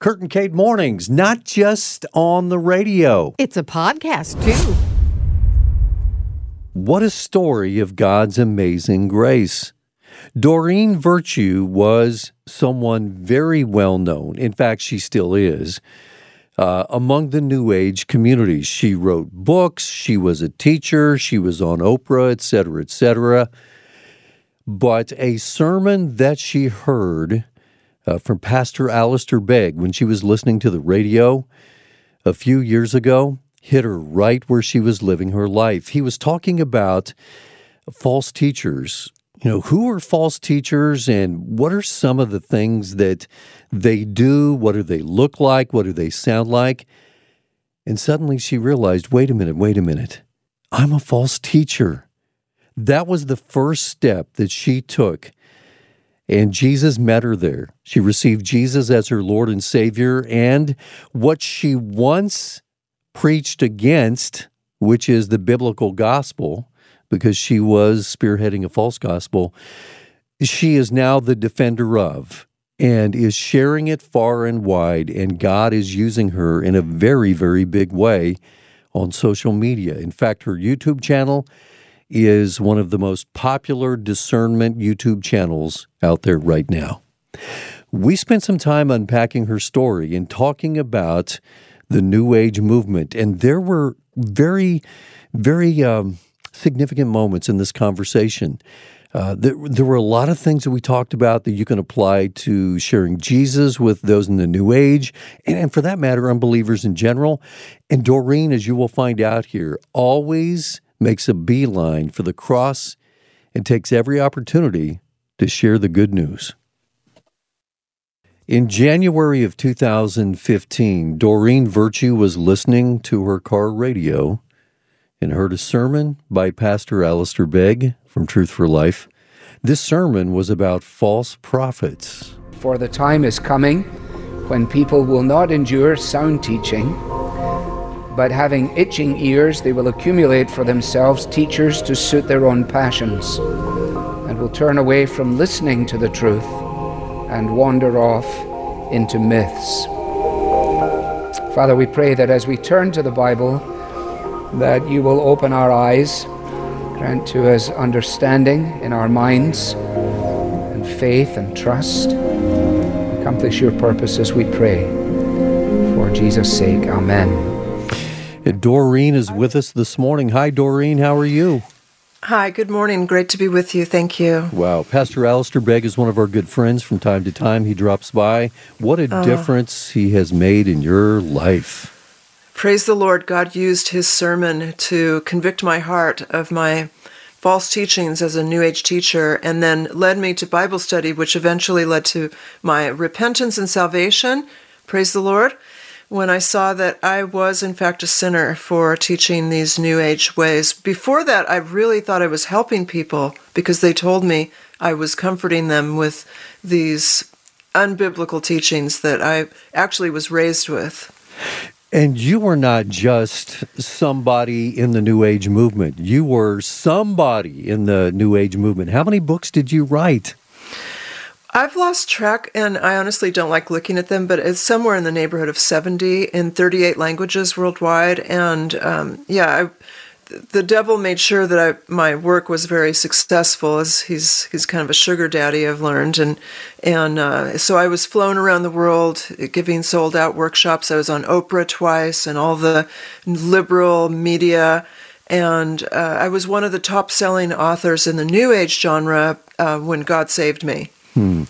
Kurt and Kate Mornings, not just on the radio. It's a podcast, too. What a story of God's amazing grace. Doreen Virtue was someone very well known. In fact, she still is. Uh, among the New Age communities, she wrote books, she was a teacher, she was on Oprah, etc., etc. But a sermon that she heard uh, from Pastor Alistair Begg when she was listening to the radio a few years ago hit her right where she was living her life. He was talking about false teachers. You know, who are false teachers and what are some of the things that they do? What do they look like? What do they sound like? And suddenly she realized wait a minute, wait a minute. I'm a false teacher. That was the first step that she took and Jesus met her there. She received Jesus as her Lord and Savior. And what she once preached against, which is the biblical gospel, because she was spearheading a false gospel, she is now the defender of and is sharing it far and wide. And God is using her in a very, very big way on social media. In fact, her YouTube channel is one of the most popular discernment YouTube channels out there right now. We spent some time unpacking her story and talking about the New Age movement, and there were very, very um, significant moments in this conversation. Uh, there, there, were a lot of things that we talked about that you can apply to sharing Jesus with those in the New Age, and, and for that matter, unbelievers in general. And Doreen, as you will find out here, always makes a beeline for the cross and takes every opportunity to share the good news. In January of 2015, Doreen Virtue was listening to her car radio and heard a sermon by Pastor Alistair Begg from Truth for Life. This sermon was about false prophets. For the time is coming when people will not endure sound teaching but having itching ears, they will accumulate for themselves teachers to suit their own passions, and will turn away from listening to the truth and wander off into myths. Father, we pray that as we turn to the Bible, that you will open our eyes, grant to us understanding in our minds, and faith and trust. Accomplish your purposes, we pray. For Jesus' sake, Amen. Doreen is with us this morning. Hi, Doreen. How are you? Hi, good morning. Great to be with you. Thank you. Wow. Pastor Alistair Begg is one of our good friends from time to time. He drops by. What a uh, difference he has made in your life. Praise the Lord. God used his sermon to convict my heart of my false teachings as a New Age teacher and then led me to Bible study, which eventually led to my repentance and salvation. Praise the Lord when I saw that I was, in fact, a sinner for teaching these New Age ways. Before that, I really thought I was helping people because they told me I was comforting them with these unbiblical teachings that I actually was raised with. And you were not just somebody in the New Age movement. You were somebody in the New Age movement. How many books did you write? I've lost track, and I honestly don't like looking at them, but it's somewhere in the neighborhood of 70 in 38 languages worldwide. And um, yeah, I, the devil made sure that I, my work was very successful, as he's he's kind of a sugar daddy, I've learned, and and uh, so I was flown around the world giving sold out workshops. I was on Oprah twice, and all the liberal media and uh, I was one of the top selling authors in the New Age genre uh, when God saved me. Hmm.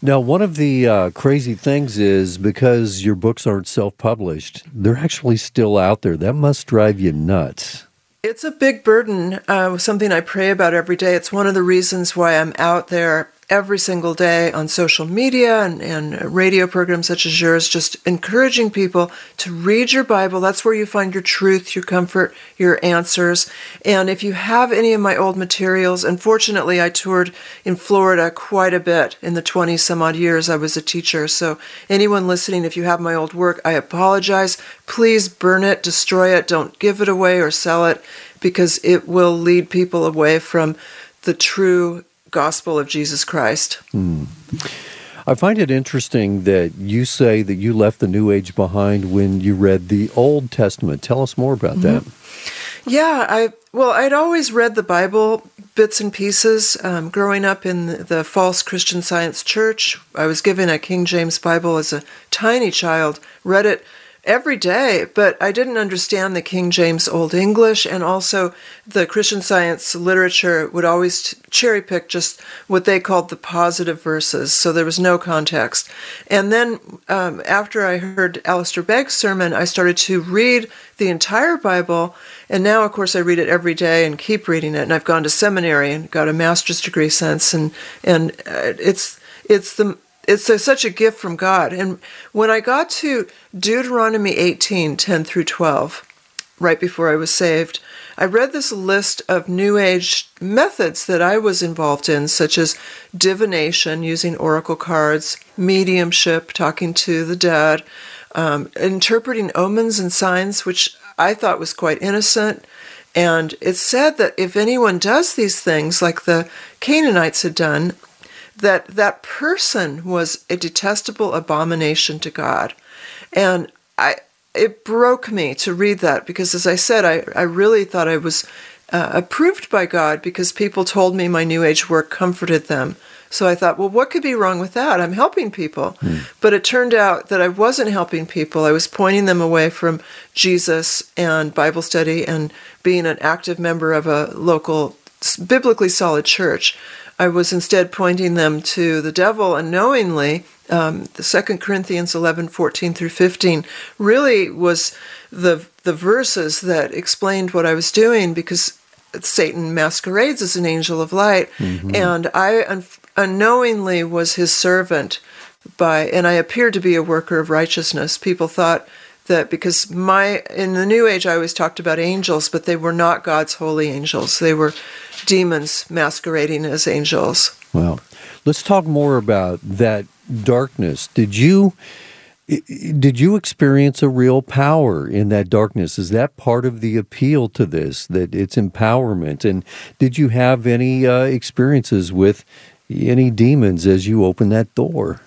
Now, one of the uh, crazy things is because your books aren't self published, they're actually still out there. That must drive you nuts. It's a big burden, uh, something I pray about every day. It's one of the reasons why I'm out there every single day on social media and, and radio programs such as yours, just encouraging people to read your Bible. That's where you find your truth, your comfort, your answers. And if you have any of my old materials, unfortunately, I toured in Florida quite a bit in the 20 some odd years I was a teacher. So, anyone listening, if you have my old work, I apologize. Please burn it, destroy it, don't give it away or sell it because it will lead people away from the true gospel of Jesus Christ. Hmm. I find it interesting that you say that you left the New Age behind when you read the Old Testament. Tell us more about mm-hmm. that. Yeah, I well, I'd always read the Bible bits and pieces. Um, growing up in the false Christian Science church, I was given a King James Bible as a tiny child. Read it every day, but I didn't understand the King James Old English, and also the Christian Science literature would always cherry pick just what they called the positive verses, so there was no context. And then um, after I heard Alistair Begg's sermon, I started to read the entire Bible, and now, of course, I read it every day and keep reading it. And I've gone to seminary and got a master's degree since, and and uh, it's it's the it's a, such a gift from God. And when I got to Deuteronomy 18 10 through 12, right before I was saved, I read this list of New Age methods that I was involved in, such as divination, using oracle cards, mediumship, talking to the dead, um, interpreting omens and signs, which I thought was quite innocent. And it's said that if anyone does these things, like the Canaanites had done, that that person was a detestable abomination to God. And I it broke me to read that because as I said I, I really thought I was uh, approved by God because people told me my new age work comforted them. So I thought, well, what could be wrong with that? I'm helping people. Hmm. But it turned out that I wasn't helping people. I was pointing them away from Jesus and Bible study and being an active member of a local biblically solid church. I was instead pointing them to the devil unknowingly. Um, the Second Corinthians 11, 14 through 15 really was the, the verses that explained what I was doing because Satan masquerades as an angel of light. Mm-hmm. And I un- unknowingly was his servant by, and I appeared to be a worker of righteousness. People thought that because my in the new age i always talked about angels but they were not god's holy angels. They were demons masquerading as angels. Well let's talk more about that darkness. Did you did you experience a real power in that darkness? Is that part of the appeal to this that it's empowerment? And did you have any uh, experiences with any demons as you opened that door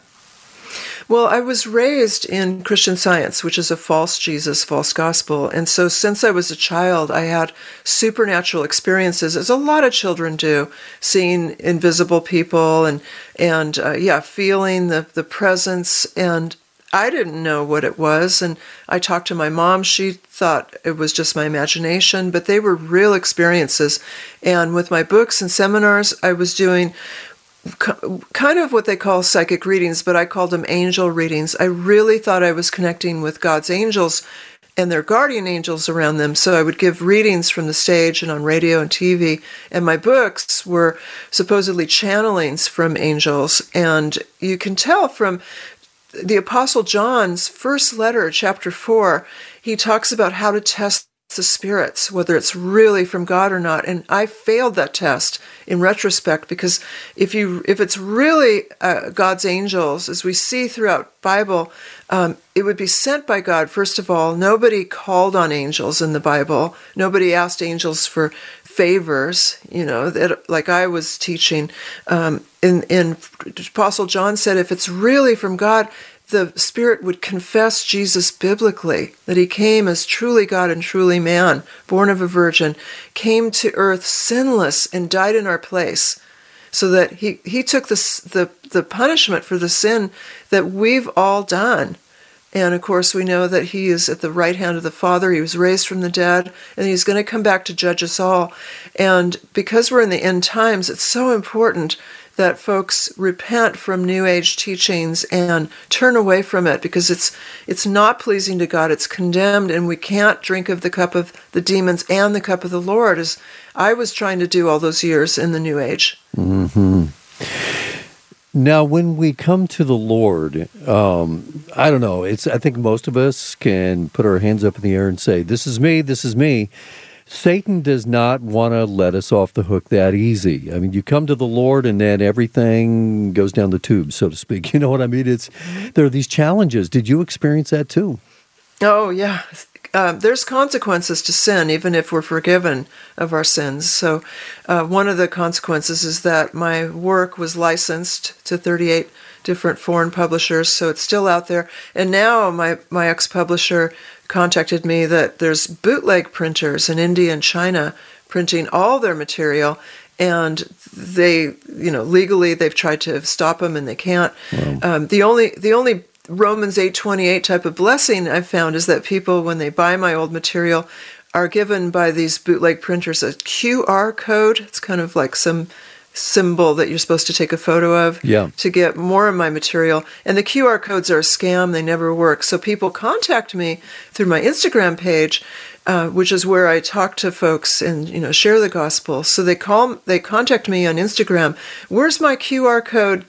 well, I was raised in Christian Science, which is a false Jesus, false gospel. And so since I was a child, I had supernatural experiences, as a lot of children do, seeing invisible people and, and uh, yeah, feeling the, the presence. And I didn't know what it was. And I talked to my mom. She thought it was just my imagination, but they were real experiences. And with my books and seminars, I was doing kind of what they call psychic readings, but I called them angel readings. I really thought I was connecting with God's angels and their guardian angels around them. So I would give readings from the stage and on radio and TV. And my books were supposedly channelings from angels. And you can tell from the Apostle John's first letter, chapter 4, he talks about how to test the spirits, whether it's really from God or not. And I failed that test in retrospect because if you if it's really uh, God's angels, as we see throughout Bible, um, it would be sent by God. First of all, nobody called on angels in the Bible. Nobody asked angels for favors. You know that like I was teaching. Um, in in Apostle John said, if it's really from God, the Spirit would confess Jesus biblically, that he came as truly God and truly man, born of a virgin, came to earth sinless and died in our place, so that he, he took the, the, the punishment for the sin that we've all done. And of course, we know that he is at the right hand of the Father. He was raised from the dead, and he's going to come back to judge us all. And because we're in the end times, it's so important that folks repent from new age teachings and turn away from it because it's it's not pleasing to God. It's condemned and we can't drink of the cup of the demons and the cup of the Lord as I was trying to do all those years in the new age. Mm-hmm. now when we come to the Lord um, I don't know. It's I think most of us can put our hands up in the air and say this is me this is me Satan does not want to let us off the hook that easy. I mean, you come to the Lord and then everything goes down the tube, so to speak. You know what I mean? It's there are these challenges. Did you experience that too? Oh yeah, uh, there's consequences to sin, even if we're forgiven of our sins. So, uh, one of the consequences is that my work was licensed to 38 different foreign publishers, so it's still out there. And now my, my ex publisher contacted me that there's bootleg printers in India and China printing all their material and they you know legally they've tried to stop them and they can't wow. um, the only the only romans 828 type of blessing i've found is that people when they buy my old material are given by these bootleg printers a qr code it's kind of like some symbol that you're supposed to take a photo of yeah. to get more of my material. And the QR codes are a scam, they never work. So people contact me through my Instagram page, uh, which is where I talk to folks and you know share the gospel. So they call they contact me on Instagram, where's my QR code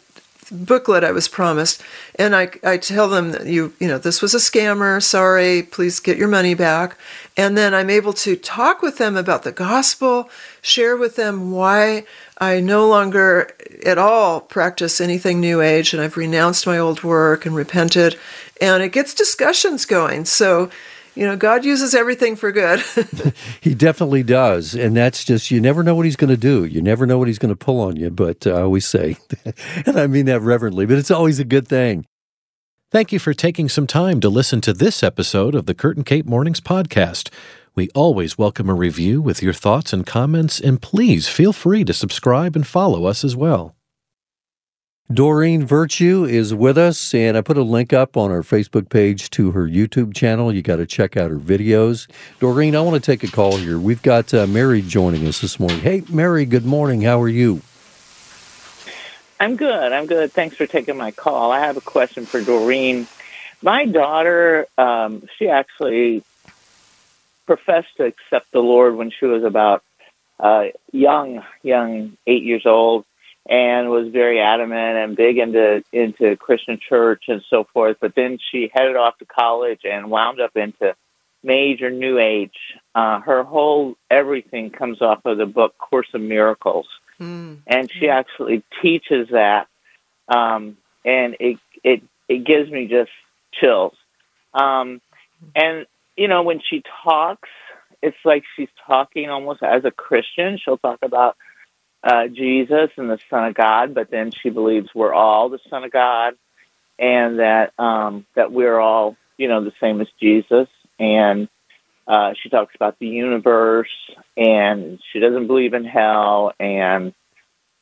booklet I was promised, and I, I tell them that you you know this was a scammer. Sorry, please get your money back. And then I'm able to talk with them about the gospel, share with them why I no longer at all practice anything New Age, and I've renounced my old work and repented, and it gets discussions going. So you know, God uses everything for good. he definitely does. And that's just, you never know what he's going to do. You never know what he's going to pull on you. But uh, I always say, and I mean that reverently, but it's always a good thing. Thank you for taking some time to listen to this episode of the Kurt and Kate Mornings podcast. We always welcome a review with your thoughts and comments, and please feel free to subscribe and follow us as well. Doreen Virtue is with us, and I put a link up on our Facebook page to her YouTube channel. You got to check out her videos. Doreen, I want to take a call here. We've got uh, Mary joining us this morning. Hey, Mary, good morning. How are you? I'm good. I'm good. Thanks for taking my call. I have a question for Doreen. My daughter, um, she actually professed to accept the Lord when she was about uh, young, young, eight years old and was very adamant and big into into Christian church and so forth. But then she headed off to college and wound up into major New Age. Uh, her whole everything comes off of the book Course of Miracles, mm. and she actually teaches that, um, and it it it gives me just chills. Um, and you know when she talks, it's like she's talking almost as a Christian. She'll talk about uh, Jesus and the Son of God, but then she believes we're all the Son of God, and that um, that we're all you know the same as Jesus. And uh, she talks about the universe, and she doesn't believe in hell, and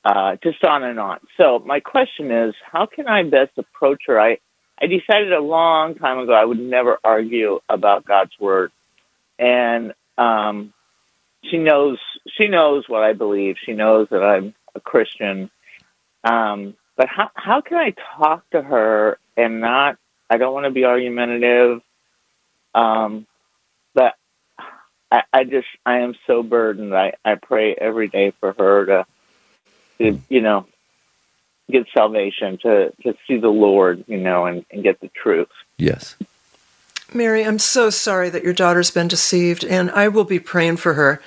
uh, just on and on. So my question is, how can I best approach her? I I decided a long time ago I would never argue about God's word, and um, she knows she knows what I believe. She knows that I'm a Christian. Um, but how how can I talk to her and not? I don't want to be argumentative. Um, but I, I just I am so burdened. I I pray every day for her to, to you know, get salvation, to to see the Lord, you know, and, and get the truth. Yes. Mary, I'm so sorry that your daughter's been deceived, and I will be praying for her.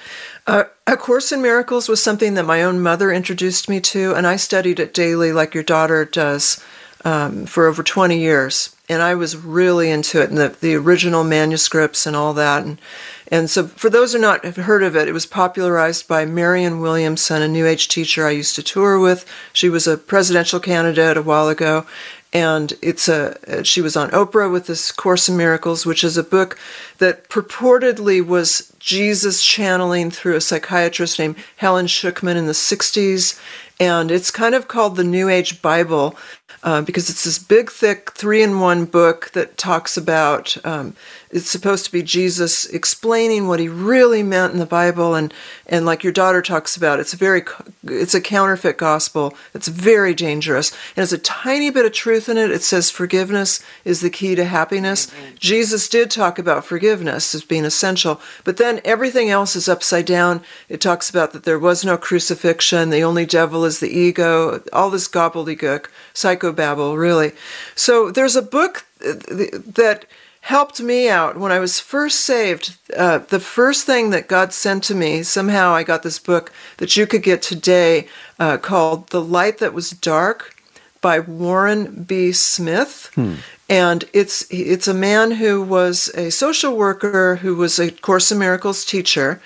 Uh, a Course in Miracles was something that my own mother introduced me to, and I studied it daily like your daughter does um, for over 20 years. And I was really into it, and the, the original manuscripts and all that. And, and so, for those who have not heard of it, it was popularized by Marianne Williamson, a New Age teacher I used to tour with. She was a presidential candidate a while ago, and it's a she was on Oprah with this Course in Miracles, which is a book that purportedly was Jesus channeling through a psychiatrist named Helen Schucman in the 60s, and it's kind of called the New Age Bible uh, because it's this big, thick, three in one book that talks about um, it's supposed to be Jesus explaining what he really meant in the Bible, and and like your daughter talks about, it's a very it's a counterfeit gospel. It's very dangerous, and there's a tiny bit of truth in it. It says forgiveness is the key to happiness. Mm-hmm. Jesus did talk about forgiveness as being essential, but then everything else is upside down. It talks about that there was no crucifixion. The only devil is the ego. All this gobbledygook, psychobabble, really. So there's a book that helped me out when I was first saved. Uh, the first thing that God sent to me, somehow I got this book that you could get today uh, called The Light That Was Dark by Warren B. Smith. Hmm. And it's it's a man who was a social worker who was a Course in Miracles teacher,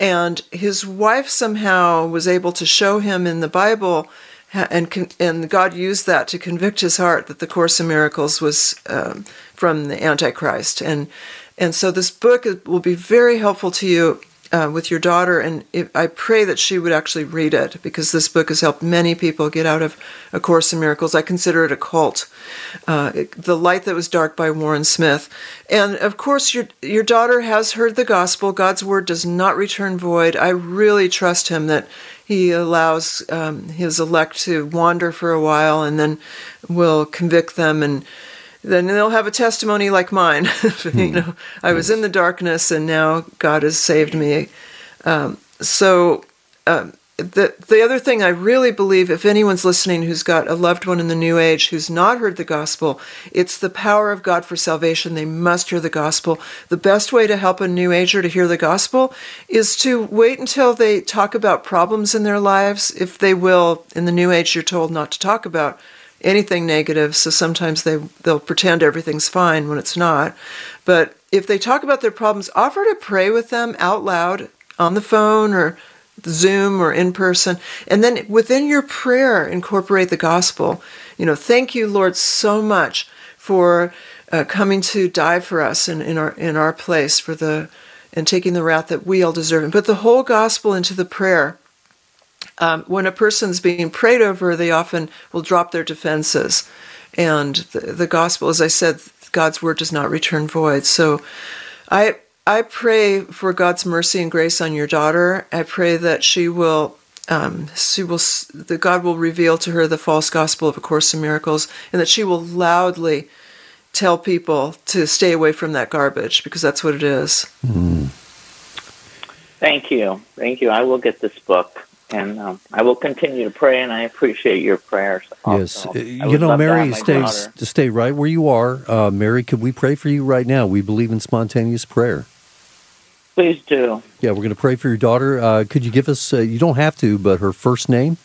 and his wife somehow was able to show him in the Bible and and God used that to convict his heart that the Course in Miracles was um, from the Antichrist, and and so this book will be very helpful to you uh, with your daughter, and I pray that she would actually read it because this book has helped many people get out of A Course in Miracles. I consider it a cult. Uh, it, the Light That Was Dark by Warren Smith, and of course your your daughter has heard the gospel. God's word does not return void. I really trust Him that He allows um, His elect to wander for a while, and then will convict them and then they'll have a testimony like mine. you hmm. know, I was in the darkness, and now God has saved me. Um, so, um, the the other thing I really believe, if anyone's listening who's got a loved one in the New Age who's not heard the gospel, it's the power of God for salvation. They must hear the gospel. The best way to help a New Ager to hear the gospel is to wait until they talk about problems in their lives. If they will, in the New Age, you're told not to talk about anything negative, so sometimes they they'll pretend everything's fine when it's not. But if they talk about their problems, offer to pray with them out loud on the phone or Zoom or in person, and then within your prayer incorporate the gospel. You know, thank you, Lord, so much for uh, coming to die for us in, in our in our place for the and taking the wrath that we all deserve, and put the whole gospel into the prayer um, when a person's being prayed over, they often will drop their defenses. And the, the gospel, as I said, God's word does not return void. So I I pray for God's mercy and grace on your daughter. I pray that she will um, she will that God will reveal to her the false gospel of A Course in Miracles, and that she will loudly tell people to stay away from that garbage because that's what it is. Mm. Thank you, thank you. I will get this book and um, I will continue to pray, and I appreciate your prayers. Also. Yes, you know, Mary, stay to stay right where you are. Uh, Mary, could we pray for you right now? We believe in spontaneous prayer. Please do. Yeah, we're going to pray for your daughter. Uh, could you give us? Uh, you don't have to, but her first name.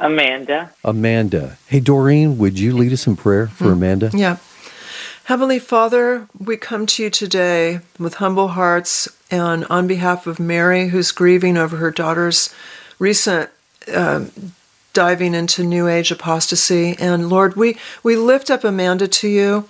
Amanda. Amanda. Hey, Doreen, would you lead us in prayer for mm. Amanda? Yeah. Heavenly Father, we come to you today with humble hearts and on behalf of Mary, who's grieving over her daughter's recent uh, diving into New Age apostasy. And Lord, we, we lift up Amanda to you.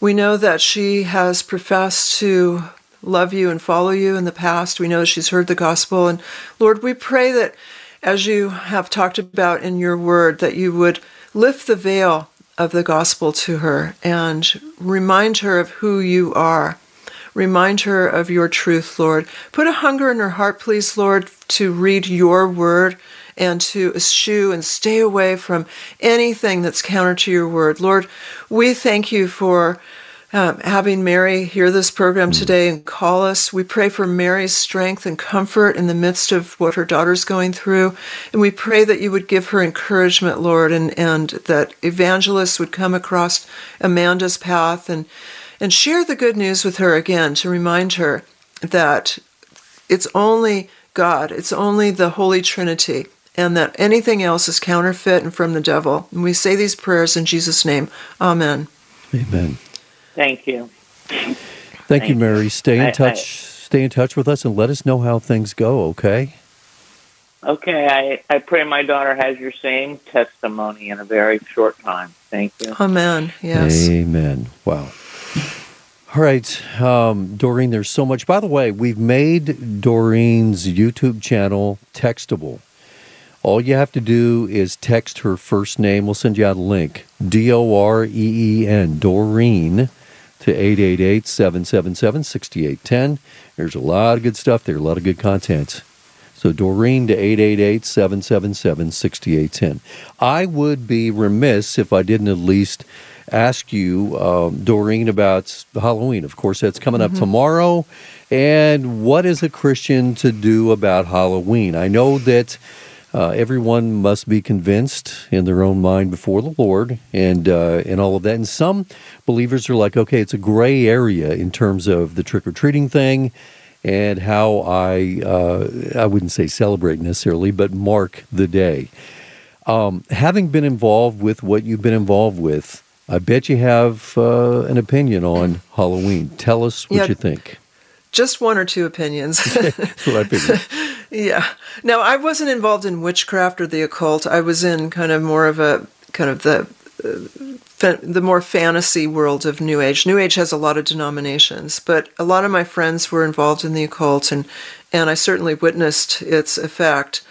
We know that she has professed to love you and follow you in the past. We know she's heard the gospel. And Lord, we pray that as you have talked about in your word, that you would lift the veil of the gospel to her and remind her of who you are. Remind her of your truth, Lord. Put a hunger in her heart, please, Lord, to read your word and to eschew and stay away from anything that's counter to your word. Lord, we thank you for um, having Mary hear this program today and call us. We pray for Mary's strength and comfort in the midst of what her daughter's going through. And we pray that you would give her encouragement, Lord, and, and that evangelists would come across Amanda's path and, and share the good news with her again to remind her that it's only God, it's only the Holy Trinity, and that anything else is counterfeit and from the devil. And we say these prayers in Jesus' name. Amen. Amen. Thank you. Thank, Thank you, Mary. Stay in I, touch. I, stay in touch with us and let us know how things go. Okay. Okay. I I pray my daughter has your same testimony in a very short time. Thank you. Amen. Yes. Amen. Wow. All right, um, Doreen, there's so much. By the way, we've made Doreen's YouTube channel textable. All you have to do is text her first name. We'll send you out a link D O R E E N, Doreen to 888 777 6810. There's a lot of good stuff there, a lot of good content. So Doreen to 888 777 6810. I would be remiss if I didn't at least ask you, um, Doreen, about Halloween. Of course, that's coming up mm-hmm. tomorrow. And what is a Christian to do about Halloween? I know that uh, everyone must be convinced in their own mind before the Lord, and uh, and all of that. And some believers are like, okay, it's a gray area in terms of the trick or treating thing, and how I uh, I wouldn't say celebrate necessarily, but mark the day. Um, having been involved with what you've been involved with, I bet you have uh, an opinion on Halloween. Tell us what yeah, you think. Just one or two opinions. That's what I figured. Yeah. Now, I wasn't involved in witchcraft or the occult. I was in kind of more of a kind of the uh, the more fantasy world of New Age. New Age has a lot of denominations, but a lot of my friends were involved in the occult, and and I certainly witnessed its effect.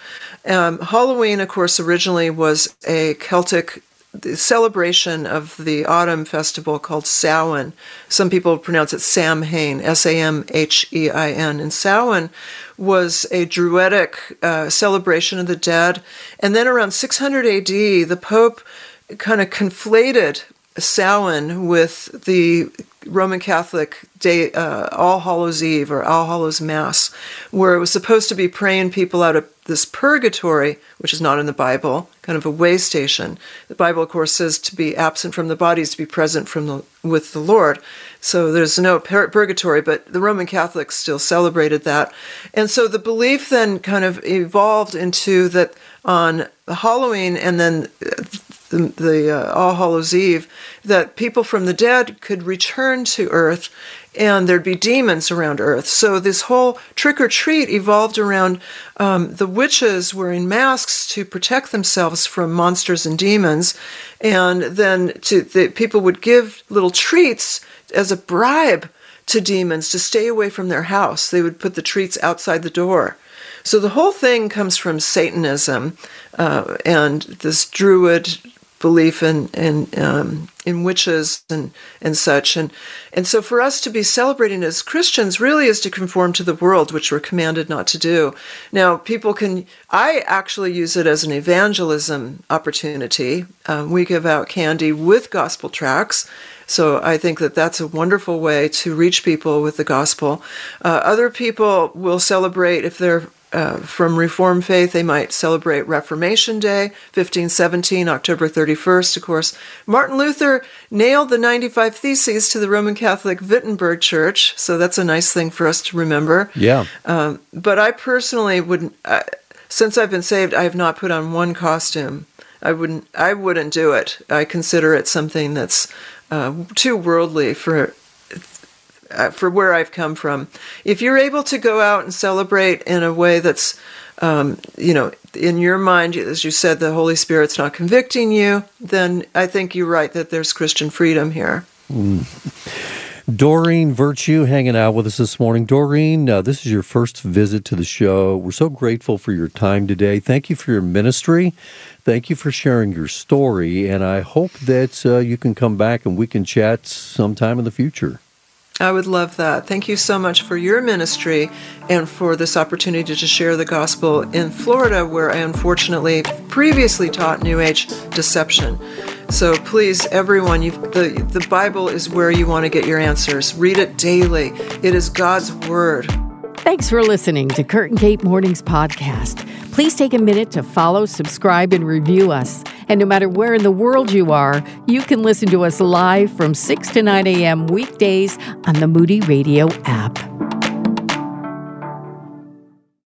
Um, Halloween, of course, originally was a Celtic celebration of the autumn festival called Samhain. Some people pronounce it Samhain, S A M H E I N. And Samhain was a Druidic uh, celebration of the dead. And then around 600 AD, the Pope kind of conflated Samhain with the Roman Catholic Day, uh, All Hallows Eve or All Hallows Mass, where it was supposed to be praying people out of this purgatory, which is not in the Bible, kind of a way station. The Bible, of course, says to be absent from the body is to be present from the, with the Lord. So there's no purgatory, but the Roman Catholics still celebrated that. And so the belief then kind of evolved into that on Halloween and then the, the uh, All Hallows Eve, that people from the dead could return to Earth and there'd be demons around Earth. So this whole trick or treat evolved around um, the witches wearing masks to protect themselves from monsters and demons, and then to the, people would give little treats as a bribe to demons to stay away from their house. They would put the treats outside the door. So the whole thing comes from Satanism uh, and this Druid belief in in um, in witches and and such. And and so for us to be celebrating as Christians really is to conform to the world which we're commanded not to do. Now people can I actually use it as an evangelism opportunity. Um, we give out candy with gospel tracts. So I think that that's a wonderful way to reach people with the gospel. Uh, other people will celebrate if they're uh, from Reformed faith, they might celebrate Reformation Day, 1517, October 31st, of course. Martin Luther nailed the 95 Theses to the Roman Catholic Wittenberg Church, so that's a nice thing for us to remember. Yeah. Um, but I personally wouldn't, uh, since I've been saved, I have not put on one costume. I wouldn't. I wouldn't do it. I consider it something that's uh, too worldly for uh, for where I've come from. If you're able to go out and celebrate in a way that's, um, you know, in your mind, as you said, the Holy Spirit's not convicting you, then I think you're right that there's Christian freedom here. Mm. Doreen Virtue hanging out with us this morning. Doreen, uh, this is your first visit to the show. We're so grateful for your time today. Thank you for your ministry. Thank you for sharing your story. And I hope that uh, you can come back and we can chat sometime in the future. I would love that. Thank you so much for your ministry and for this opportunity to share the gospel in Florida, where I unfortunately previously taught New Age deception. So please, everyone, the, the Bible is where you want to get your answers. Read it daily, it is God's Word. Thanks for listening to Kurt and Kate Mornings Podcast. Please take a minute to follow, subscribe, and review us. And no matter where in the world you are, you can listen to us live from 6 to 9 a.m. weekdays on the Moody Radio app.